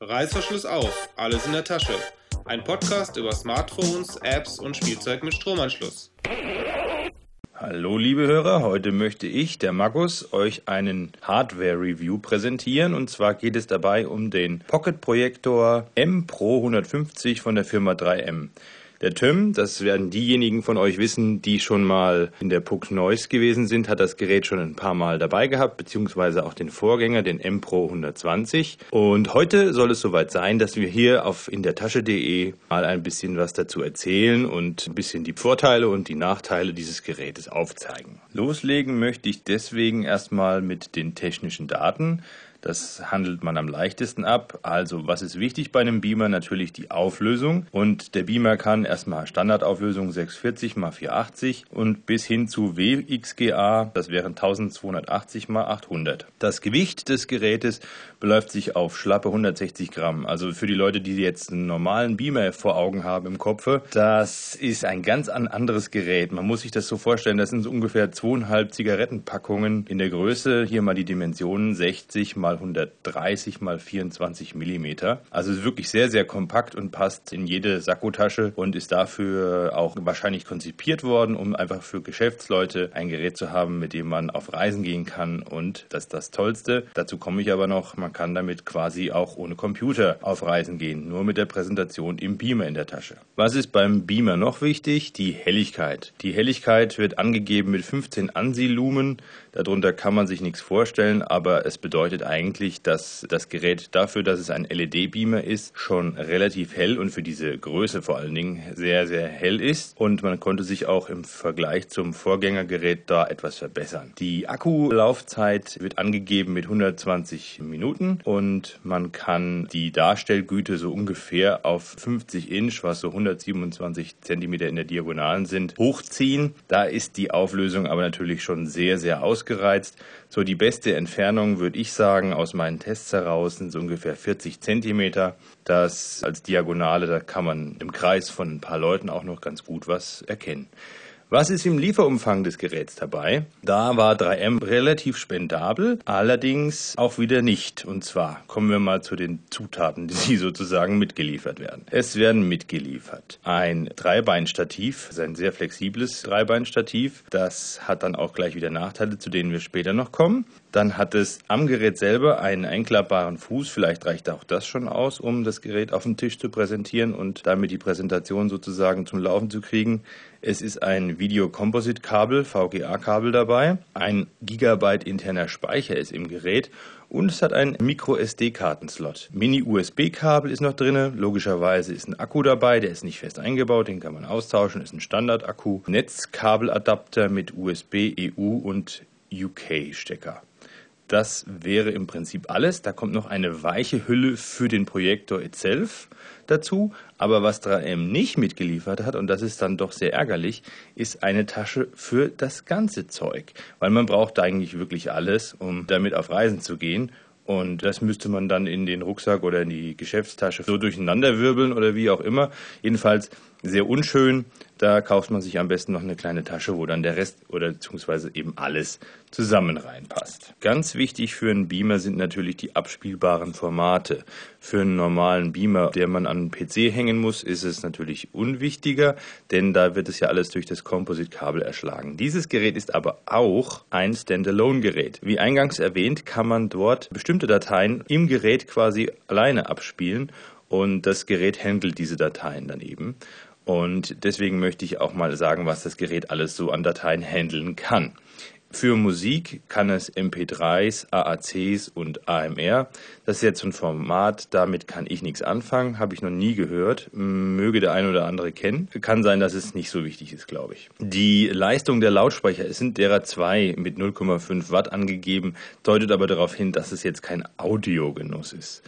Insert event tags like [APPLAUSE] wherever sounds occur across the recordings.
Reißverschluss auf, alles in der Tasche. Ein Podcast über Smartphones, Apps und Spielzeug mit Stromanschluss. Hallo liebe Hörer, heute möchte ich, der Markus, euch einen Hardware-Review präsentieren. Und zwar geht es dabei um den Pocket Projektor M Pro 150 von der Firma 3M. Der Tim, das werden diejenigen von euch wissen, die schon mal in der Puck Noise gewesen sind, hat das Gerät schon ein paar Mal dabei gehabt, beziehungsweise auch den Vorgänger, den M Pro 120. Und heute soll es soweit sein, dass wir hier auf indertasche.de mal ein bisschen was dazu erzählen und ein bisschen die Vorteile und die Nachteile dieses Gerätes aufzeigen. Loslegen möchte ich deswegen erstmal mit den technischen Daten. Das handelt man am leichtesten ab. Also, was ist wichtig bei einem Beamer? Natürlich die Auflösung. Und der Beamer kann erstmal Standardauflösung 640 x 480 und bis hin zu WXGA, das wären 1280 x 800. Das Gewicht des Gerätes beläuft sich auf schlappe 160 Gramm. Also für die Leute, die jetzt einen normalen Beamer vor Augen haben im Kopf, das ist ein ganz anderes Gerät. Man muss sich das so vorstellen, das sind so ungefähr zweieinhalb Zigarettenpackungen in der Größe. Hier mal die Dimensionen 60 x mal 130 mal 24 Millimeter. Also wirklich sehr, sehr kompakt und passt in jede Sakkotasche und ist dafür auch wahrscheinlich konzipiert worden, um einfach für Geschäftsleute ein Gerät zu haben, mit dem man auf Reisen gehen kann. Und das ist das Tollste. Dazu komme ich aber noch, man kann damit quasi auch ohne Computer auf Reisen gehen, nur mit der Präsentation im Beamer in der Tasche. Was ist beim Beamer noch wichtig? Die Helligkeit. Die Helligkeit wird angegeben mit 15 ANSI-Lumen. Darunter kann man sich nichts vorstellen, aber es bedeutet eigentlich, dass das Gerät dafür, dass es ein LED-Beamer ist, schon relativ hell und für diese Größe vor allen Dingen sehr, sehr hell ist. Und man konnte sich auch im Vergleich zum Vorgängergerät da etwas verbessern. Die Akkulaufzeit wird angegeben mit 120 Minuten und man kann die Darstellgüte so ungefähr auf 50 Inch, was so 127 Zentimeter in der Diagonalen sind, hochziehen. Da ist die Auflösung aber natürlich schon sehr, sehr aus ausgereizt. So die beste Entfernung, würde ich sagen, aus meinen Tests heraus sind so ungefähr 40 Zentimeter. Das als Diagonale, da kann man im Kreis von ein paar Leuten auch noch ganz gut was erkennen. Was ist im Lieferumfang des Geräts dabei? Da war 3M relativ spendabel, allerdings auch wieder nicht. Und zwar kommen wir mal zu den Zutaten, die [LAUGHS] sozusagen mitgeliefert werden. Es werden mitgeliefert ein Dreibeinstativ, ein sehr flexibles Dreibeinstativ. Das hat dann auch gleich wieder Nachteile, zu denen wir später noch kommen. Dann hat es am Gerät selber einen einklappbaren Fuß. Vielleicht reicht auch das schon aus, um das Gerät auf dem Tisch zu präsentieren und damit die Präsentation sozusagen zum Laufen zu kriegen. Es ist ein Video-Composite-Kabel, VGA-Kabel dabei. Ein Gigabyte interner Speicher ist im Gerät und es hat einen Micro-SD-Kartenslot. Mini-USB-Kabel ist noch drin. Logischerweise ist ein Akku dabei, der ist nicht fest eingebaut, den kann man austauschen, ist ein Standard-Akku. Netzkabeladapter mit USB, EU und UK-Stecker. Das wäre im Prinzip alles. Da kommt noch eine weiche Hülle für den Projektor itself dazu. Aber was 3M nicht mitgeliefert hat, und das ist dann doch sehr ärgerlich, ist eine Tasche für das ganze Zeug. Weil man braucht eigentlich wirklich alles, um damit auf Reisen zu gehen. Und das müsste man dann in den Rucksack oder in die Geschäftstasche so durcheinander wirbeln oder wie auch immer. Jedenfalls sehr unschön. Da kauft man sich am besten noch eine kleine Tasche, wo dann der Rest oder beziehungsweise eben alles zusammen reinpasst. Ganz wichtig für einen Beamer sind natürlich die abspielbaren Formate. Für einen normalen Beamer, der man an den PC hängen muss, ist es natürlich unwichtiger, denn da wird es ja alles durch das Composite-Kabel erschlagen. Dieses Gerät ist aber auch ein Standalone-Gerät. Wie eingangs erwähnt, kann man dort bestimmte Dateien im Gerät quasi alleine abspielen und das Gerät handelt diese Dateien dann eben. Und deswegen möchte ich auch mal sagen, was das Gerät alles so an Dateien handeln kann. Für Musik kann es MP3s, AACs und AMR. Das ist jetzt ein Format, damit kann ich nichts anfangen, habe ich noch nie gehört. Möge der ein oder andere kennen. Kann sein, dass es nicht so wichtig ist, glaube ich. Die Leistung der Lautsprecher, es sind derer zwei mit 0,5 Watt angegeben, deutet aber darauf hin, dass es jetzt kein Audiogenuss ist.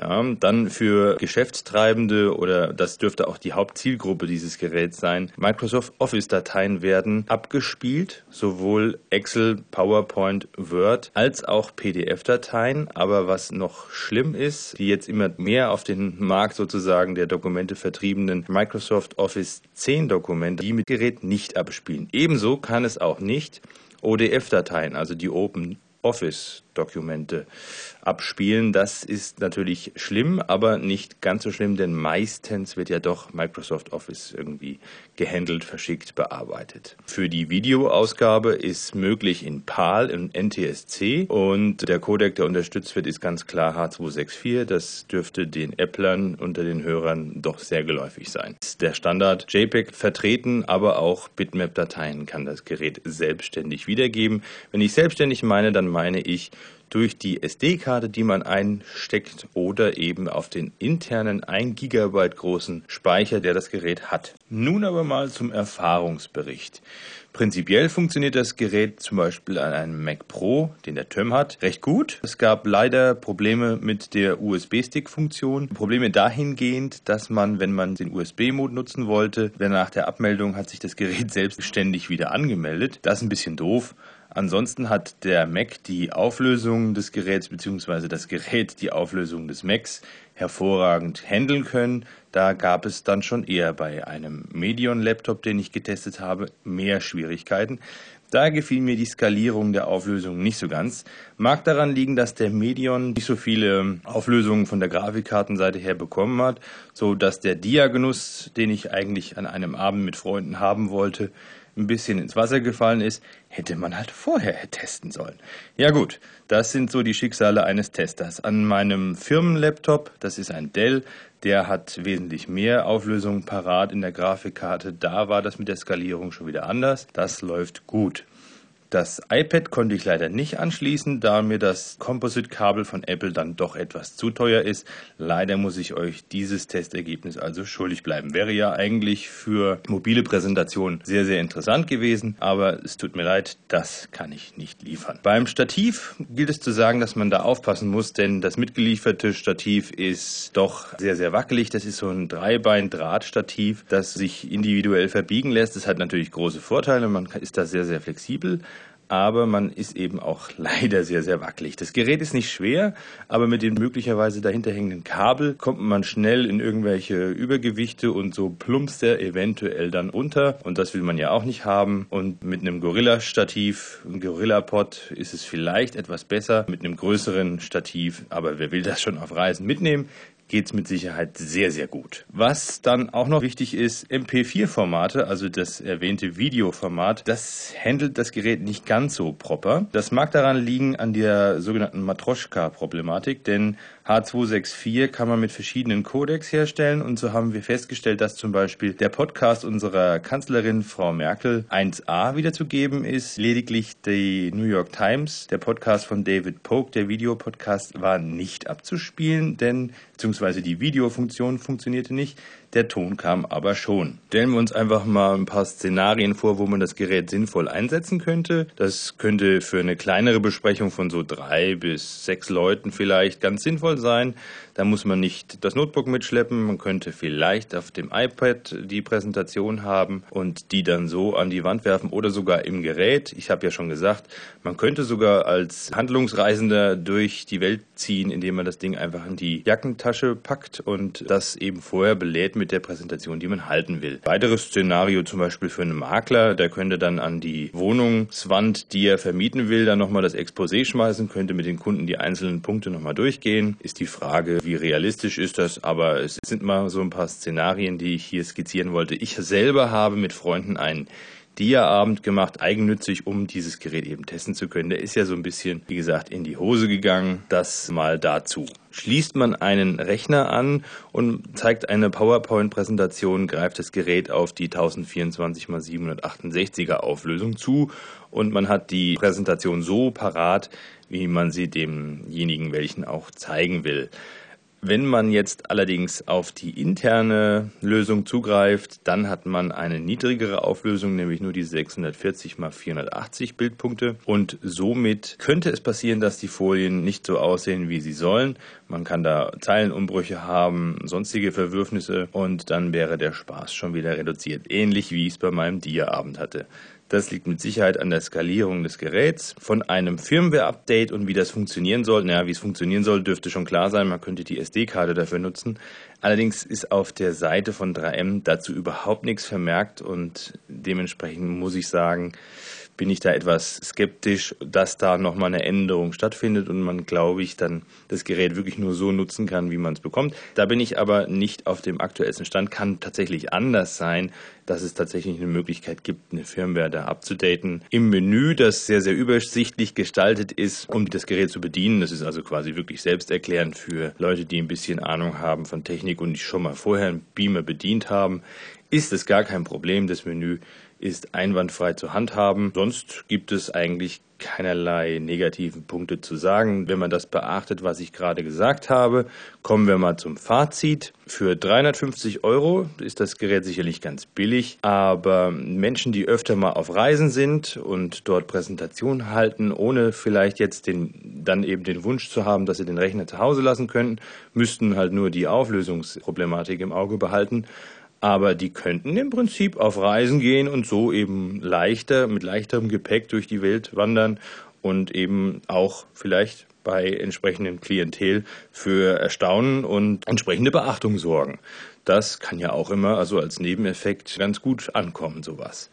Ja, dann für Geschäftstreibende oder das dürfte auch die Hauptzielgruppe dieses Geräts sein. Microsoft Office-Dateien werden abgespielt, sowohl Excel, PowerPoint, Word als auch PDF-Dateien. Aber was noch schlimm ist, die jetzt immer mehr auf den Markt sozusagen der Dokumente vertriebenen Microsoft Office 10 Dokumente, die mit Gerät nicht abspielen. Ebenso kann es auch nicht ODF-Dateien, also die Open Office Word-Dokumente abspielen. Das ist natürlich schlimm, aber nicht ganz so schlimm, denn meistens wird ja doch Microsoft Office irgendwie gehandelt, verschickt, bearbeitet. Für die Videoausgabe ist möglich in PAL und NTSC und der Codec, der unterstützt wird, ist ganz klar H264. Das dürfte den Applern unter den Hörern doch sehr geläufig sein. Der Standard JPEG vertreten, aber auch Bitmap-Dateien kann das Gerät selbstständig wiedergeben. Wenn ich selbstständig meine, dann meine ich durch die SD-Karte, die man einsteckt oder eben auf den internen 1 GB großen Speicher, der das Gerät hat. Nun aber mal zum Erfahrungsbericht. Prinzipiell funktioniert das Gerät zum Beispiel an einem Mac Pro, den der TÖM hat, recht gut. Es gab leider Probleme mit der USB-Stick-Funktion. Probleme dahingehend, dass man, wenn man den USB-Mode nutzen wollte, nach der Abmeldung hat sich das Gerät [LAUGHS] selbstständig wieder angemeldet. Das ist ein bisschen doof. Ansonsten hat der Mac die Auflösung des Geräts bzw. das Gerät die Auflösung des Macs hervorragend handeln können. Da gab es dann schon eher bei einem Medion-Laptop, den ich getestet habe, mehr Schwierigkeiten. Da gefiel mir die Skalierung der Auflösung nicht so ganz. Mag daran liegen, dass der Medion nicht so viele Auflösungen von der Grafikkartenseite her bekommen hat, so dass der Diagnus, den ich eigentlich an einem Abend mit Freunden haben wollte, ein bisschen ins Wasser gefallen ist, hätte man halt vorher testen sollen. Ja gut, das sind so die Schicksale eines Testers. An meinem Firmenlaptop, das ist ein Dell, der hat wesentlich mehr Auflösung parat in der Grafikkarte. Da war das mit der Skalierung schon wieder anders. Das läuft gut. Das iPad konnte ich leider nicht anschließen, da mir das Composite-Kabel von Apple dann doch etwas zu teuer ist. Leider muss ich euch dieses Testergebnis also schuldig bleiben. Wäre ja eigentlich für mobile Präsentationen sehr, sehr interessant gewesen, aber es tut mir leid, das kann ich nicht liefern. Beim Stativ gilt es zu sagen, dass man da aufpassen muss, denn das mitgelieferte Stativ ist doch sehr, sehr wackelig. Das ist so ein Dreibein-Drahtstativ, das sich individuell verbiegen lässt. Das hat natürlich große Vorteile. Man ist da sehr, sehr flexibel aber man ist eben auch [LAUGHS] leider sehr, sehr wackelig. Das Gerät ist nicht schwer, aber mit den möglicherweise dahinter hängenden Kabel kommt man schnell in irgendwelche Übergewichte und so plumpst er eventuell dann unter und das will man ja auch nicht haben. Und mit einem Gorilla-Stativ, einem Gorilla-Pod ist es vielleicht etwas besser, mit einem größeren Stativ, aber wer will das schon auf Reisen mitnehmen? Geht es mit Sicherheit sehr, sehr gut. Was dann auch noch wichtig ist, MP4-Formate, also das erwähnte Videoformat, das handelt das Gerät nicht ganz so proper. Das mag daran liegen an der sogenannten Matroschka-Problematik, denn H264 kann man mit verschiedenen Codecs herstellen und so haben wir festgestellt, dass zum Beispiel der Podcast unserer Kanzlerin Frau Merkel 1a wiederzugeben ist. Lediglich die New York Times, der Podcast von David Polk, der Videopodcast, war nicht abzuspielen, denn beziehungsweise die Videofunktion funktionierte nicht. Der Ton kam aber schon. Stellen wir uns einfach mal ein paar Szenarien vor, wo man das Gerät sinnvoll einsetzen könnte. Das könnte für eine kleinere Besprechung von so drei bis sechs Leuten vielleicht ganz sinnvoll sein. Da muss man nicht das Notebook mitschleppen. Man könnte vielleicht auf dem iPad die Präsentation haben und die dann so an die Wand werfen oder sogar im Gerät. Ich habe ja schon gesagt, man könnte sogar als Handlungsreisender durch die Welt ziehen, indem man das Ding einfach in die Jackentasche packt und das eben vorher belädt mit der Präsentation, die man halten will. Weiteres Szenario zum Beispiel für einen Makler, der könnte dann an die Wohnungswand, die er vermieten will, dann nochmal das Exposé schmeißen, könnte mit den Kunden die einzelnen Punkte nochmal durchgehen. Ist die Frage, wie realistisch ist das, aber es sind mal so ein paar Szenarien, die ich hier skizzieren wollte. Ich selber habe mit Freunden einen Dia-Abend gemacht, eigennützig, um dieses Gerät eben testen zu können. Der ist ja so ein bisschen, wie gesagt, in die Hose gegangen. Das mal dazu. Schließt man einen Rechner an und zeigt eine PowerPoint-Präsentation, greift das Gerät auf die 1024 x 768er Auflösung zu und man hat die Präsentation so parat, wie man sie demjenigen welchen auch zeigen will. Wenn man jetzt allerdings auf die interne Lösung zugreift, dann hat man eine niedrigere Auflösung, nämlich nur die 640 x 480 Bildpunkte. Und somit könnte es passieren, dass die Folien nicht so aussehen, wie sie sollen. Man kann da Zeilenumbrüche haben, sonstige Verwürfnisse und dann wäre der Spaß schon wieder reduziert. Ähnlich wie ich es bei meinem Dia-Abend hatte. Das liegt mit Sicherheit an der Skalierung des Geräts. Von einem Firmware-Update und wie das funktionieren soll, naja, wie es funktionieren soll, dürfte schon klar sein. Man könnte die SD-Karte dafür nutzen. Allerdings ist auf der Seite von 3M dazu überhaupt nichts vermerkt und dementsprechend muss ich sagen, bin ich da etwas skeptisch, dass da nochmal eine Änderung stattfindet und man, glaube ich, dann das Gerät wirklich nur so nutzen kann, wie man es bekommt. Da bin ich aber nicht auf dem aktuellsten Stand, kann tatsächlich anders sein, dass es tatsächlich eine Möglichkeit gibt, eine Firmware da abzudaten. Im Menü, das sehr, sehr übersichtlich gestaltet ist, um das Gerät zu bedienen. Das ist also quasi wirklich selbsterklärend für Leute, die ein bisschen Ahnung haben von Technik und die schon mal vorher einen Beamer bedient haben, ist es gar kein Problem. Das Menü ist einwandfrei zu handhaben. Sonst gibt es eigentlich keinerlei negativen Punkte zu sagen. Wenn man das beachtet, was ich gerade gesagt habe, kommen wir mal zum Fazit. Für 350 Euro ist das Gerät sicherlich ganz billig, aber Menschen, die öfter mal auf Reisen sind und dort Präsentationen halten, ohne vielleicht jetzt den, dann eben den Wunsch zu haben, dass sie den Rechner zu Hause lassen können, müssten halt nur die Auflösungsproblematik im Auge behalten. Aber die könnten im Prinzip auf Reisen gehen und so eben leichter, mit leichterem Gepäck durch die Welt wandern und eben auch vielleicht bei entsprechendem Klientel für Erstaunen und entsprechende Beachtung sorgen. Das kann ja auch immer also als Nebeneffekt ganz gut ankommen, sowas.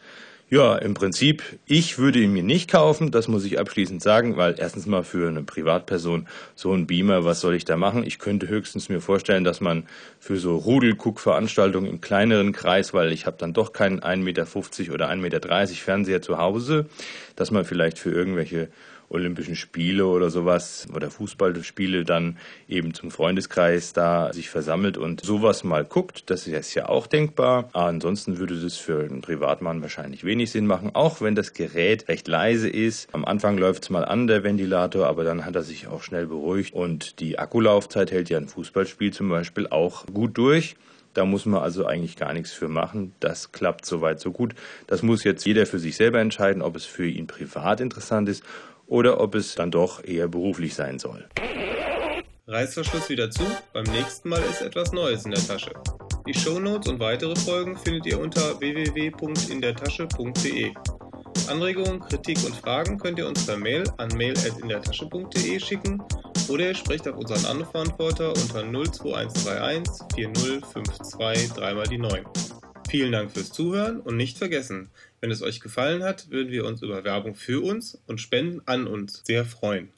Ja, im Prinzip, ich würde ihn mir nicht kaufen, das muss ich abschließend sagen, weil erstens mal für eine Privatperson so ein Beamer, was soll ich da machen? Ich könnte höchstens mir vorstellen, dass man für so Rudelguck-Veranstaltungen im kleineren Kreis, weil ich habe dann doch keinen 1,50 Meter oder 1,30 Meter Fernseher zu Hause, dass man vielleicht für irgendwelche Olympischen Spiele oder sowas oder Fußballspiele dann eben zum Freundeskreis da sich versammelt und sowas mal guckt. Das ist ja auch denkbar. Ansonsten würde das für einen Privatmann wahrscheinlich wenig Sinn machen, auch wenn das Gerät recht leise ist. Am Anfang läuft es mal an, der Ventilator, aber dann hat er sich auch schnell beruhigt und die Akkulaufzeit hält ja ein Fußballspiel zum Beispiel auch gut durch. Da muss man also eigentlich gar nichts für machen. Das klappt soweit so gut. Das muss jetzt jeder für sich selber entscheiden, ob es für ihn privat interessant ist oder ob es dann doch eher beruflich sein soll. Reißverschluss wieder zu, beim nächsten Mal ist etwas Neues in der Tasche. Die Shownotes und weitere Folgen findet ihr unter www.indertasche.de. Anregungen, Kritik und Fragen könnt ihr uns per Mail an mail.indertasche.de schicken oder ihr sprecht auf unseren Anrufverantworter unter 02131 4052 3 mal die 9. Vielen Dank fürs Zuhören und nicht vergessen, wenn es euch gefallen hat, würden wir uns über Werbung für uns und Spenden an uns sehr freuen.